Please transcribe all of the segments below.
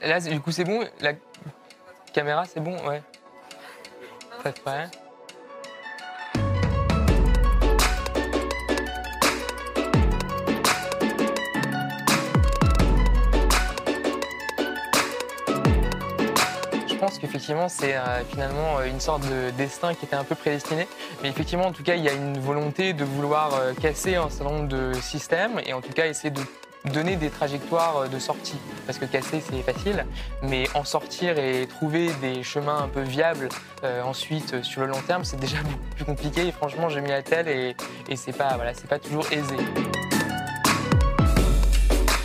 Là, du coup, c'est bon La caméra, c'est bon Ouais. Pas prêt Je pense qu'effectivement, c'est euh, finalement euh, une sorte de destin qui était un peu prédestiné. Mais effectivement, en tout cas, il y a une volonté de vouloir euh, casser un certain nombre de systèmes et en tout cas essayer de donner des trajectoires de sortie. Parce que casser, c'est facile, mais en sortir et trouver des chemins un peu viables ensuite sur le long terme, c'est déjà plus compliqué. Et franchement, j'ai mis à tel et, et c'est pas, voilà, c'est pas toujours aisé.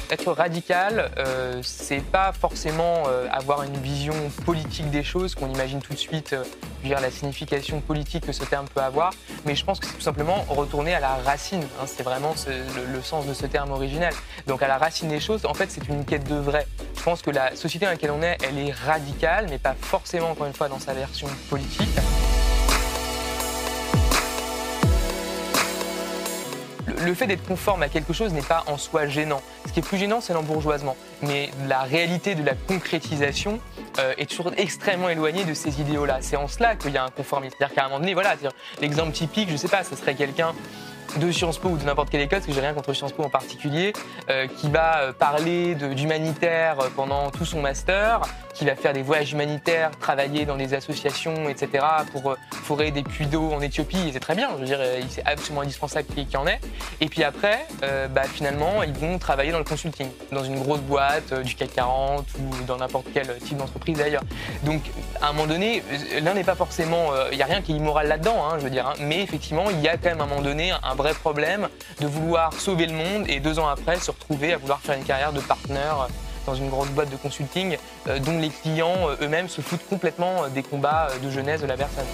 Être radical, euh, c'est pas forcément euh, avoir une vision politique des choses qu'on imagine tout de suite, euh, dire la signification politique que ce terme peut avoir, mais je pense que c'est tout simplement retourner à la racine. Hein, c'est vraiment le, le, sens de ce terme originel. Donc à la racine des choses, en fait, c'est une quête de vrai. Je pense que la société dans laquelle on est, elle est radicale, mais pas forcément, encore une fois, dans sa version politique. Le fait d'être conforme à quelque chose n'est pas en soi gênant. Ce qui est plus gênant, c'est l'embourgeoisement. Mais la réalité de la concrétisation euh, est toujours extrêmement éloignée de ces idéaux-là. C'est en cela qu'il y a un conformisme. C'est-à-dire qu'à un moment donné, voilà, l'exemple typique, je sais pas, ce serait quelqu'un de Sciences Po ou de n'importe quelle école, parce que j'ai rien contre Sciences Po en particulier, euh, qui va euh, parler d'humanitaire pendant tout son master, qui va faire des voyages humanitaires, travailler dans des associations, etc., pour euh, forer des puits d'eau en Éthiopie, c'est très bien, je veux dire, c'est absolument indispensable qu'il y en ait. Et puis après, bah, finalement, ils vont travailler dans le consulting, dans une grosse boîte du CAC 40 ou dans n'importe quel type d'entreprise d'ailleurs. Donc, à un moment donné, l'un n'est pas forcément, il n'y a rien qui est immoral là-dedans, hein, je veux dire, hein, mais effectivement, il y a quand même à un moment donné un vrai problème de vouloir sauver le monde et deux ans après se retrouver à vouloir faire une carrière de partenaire dans une grande boîte de consulting euh, dont les clients euh, eux-mêmes se foutent complètement euh, des combats de jeunesse de la personne.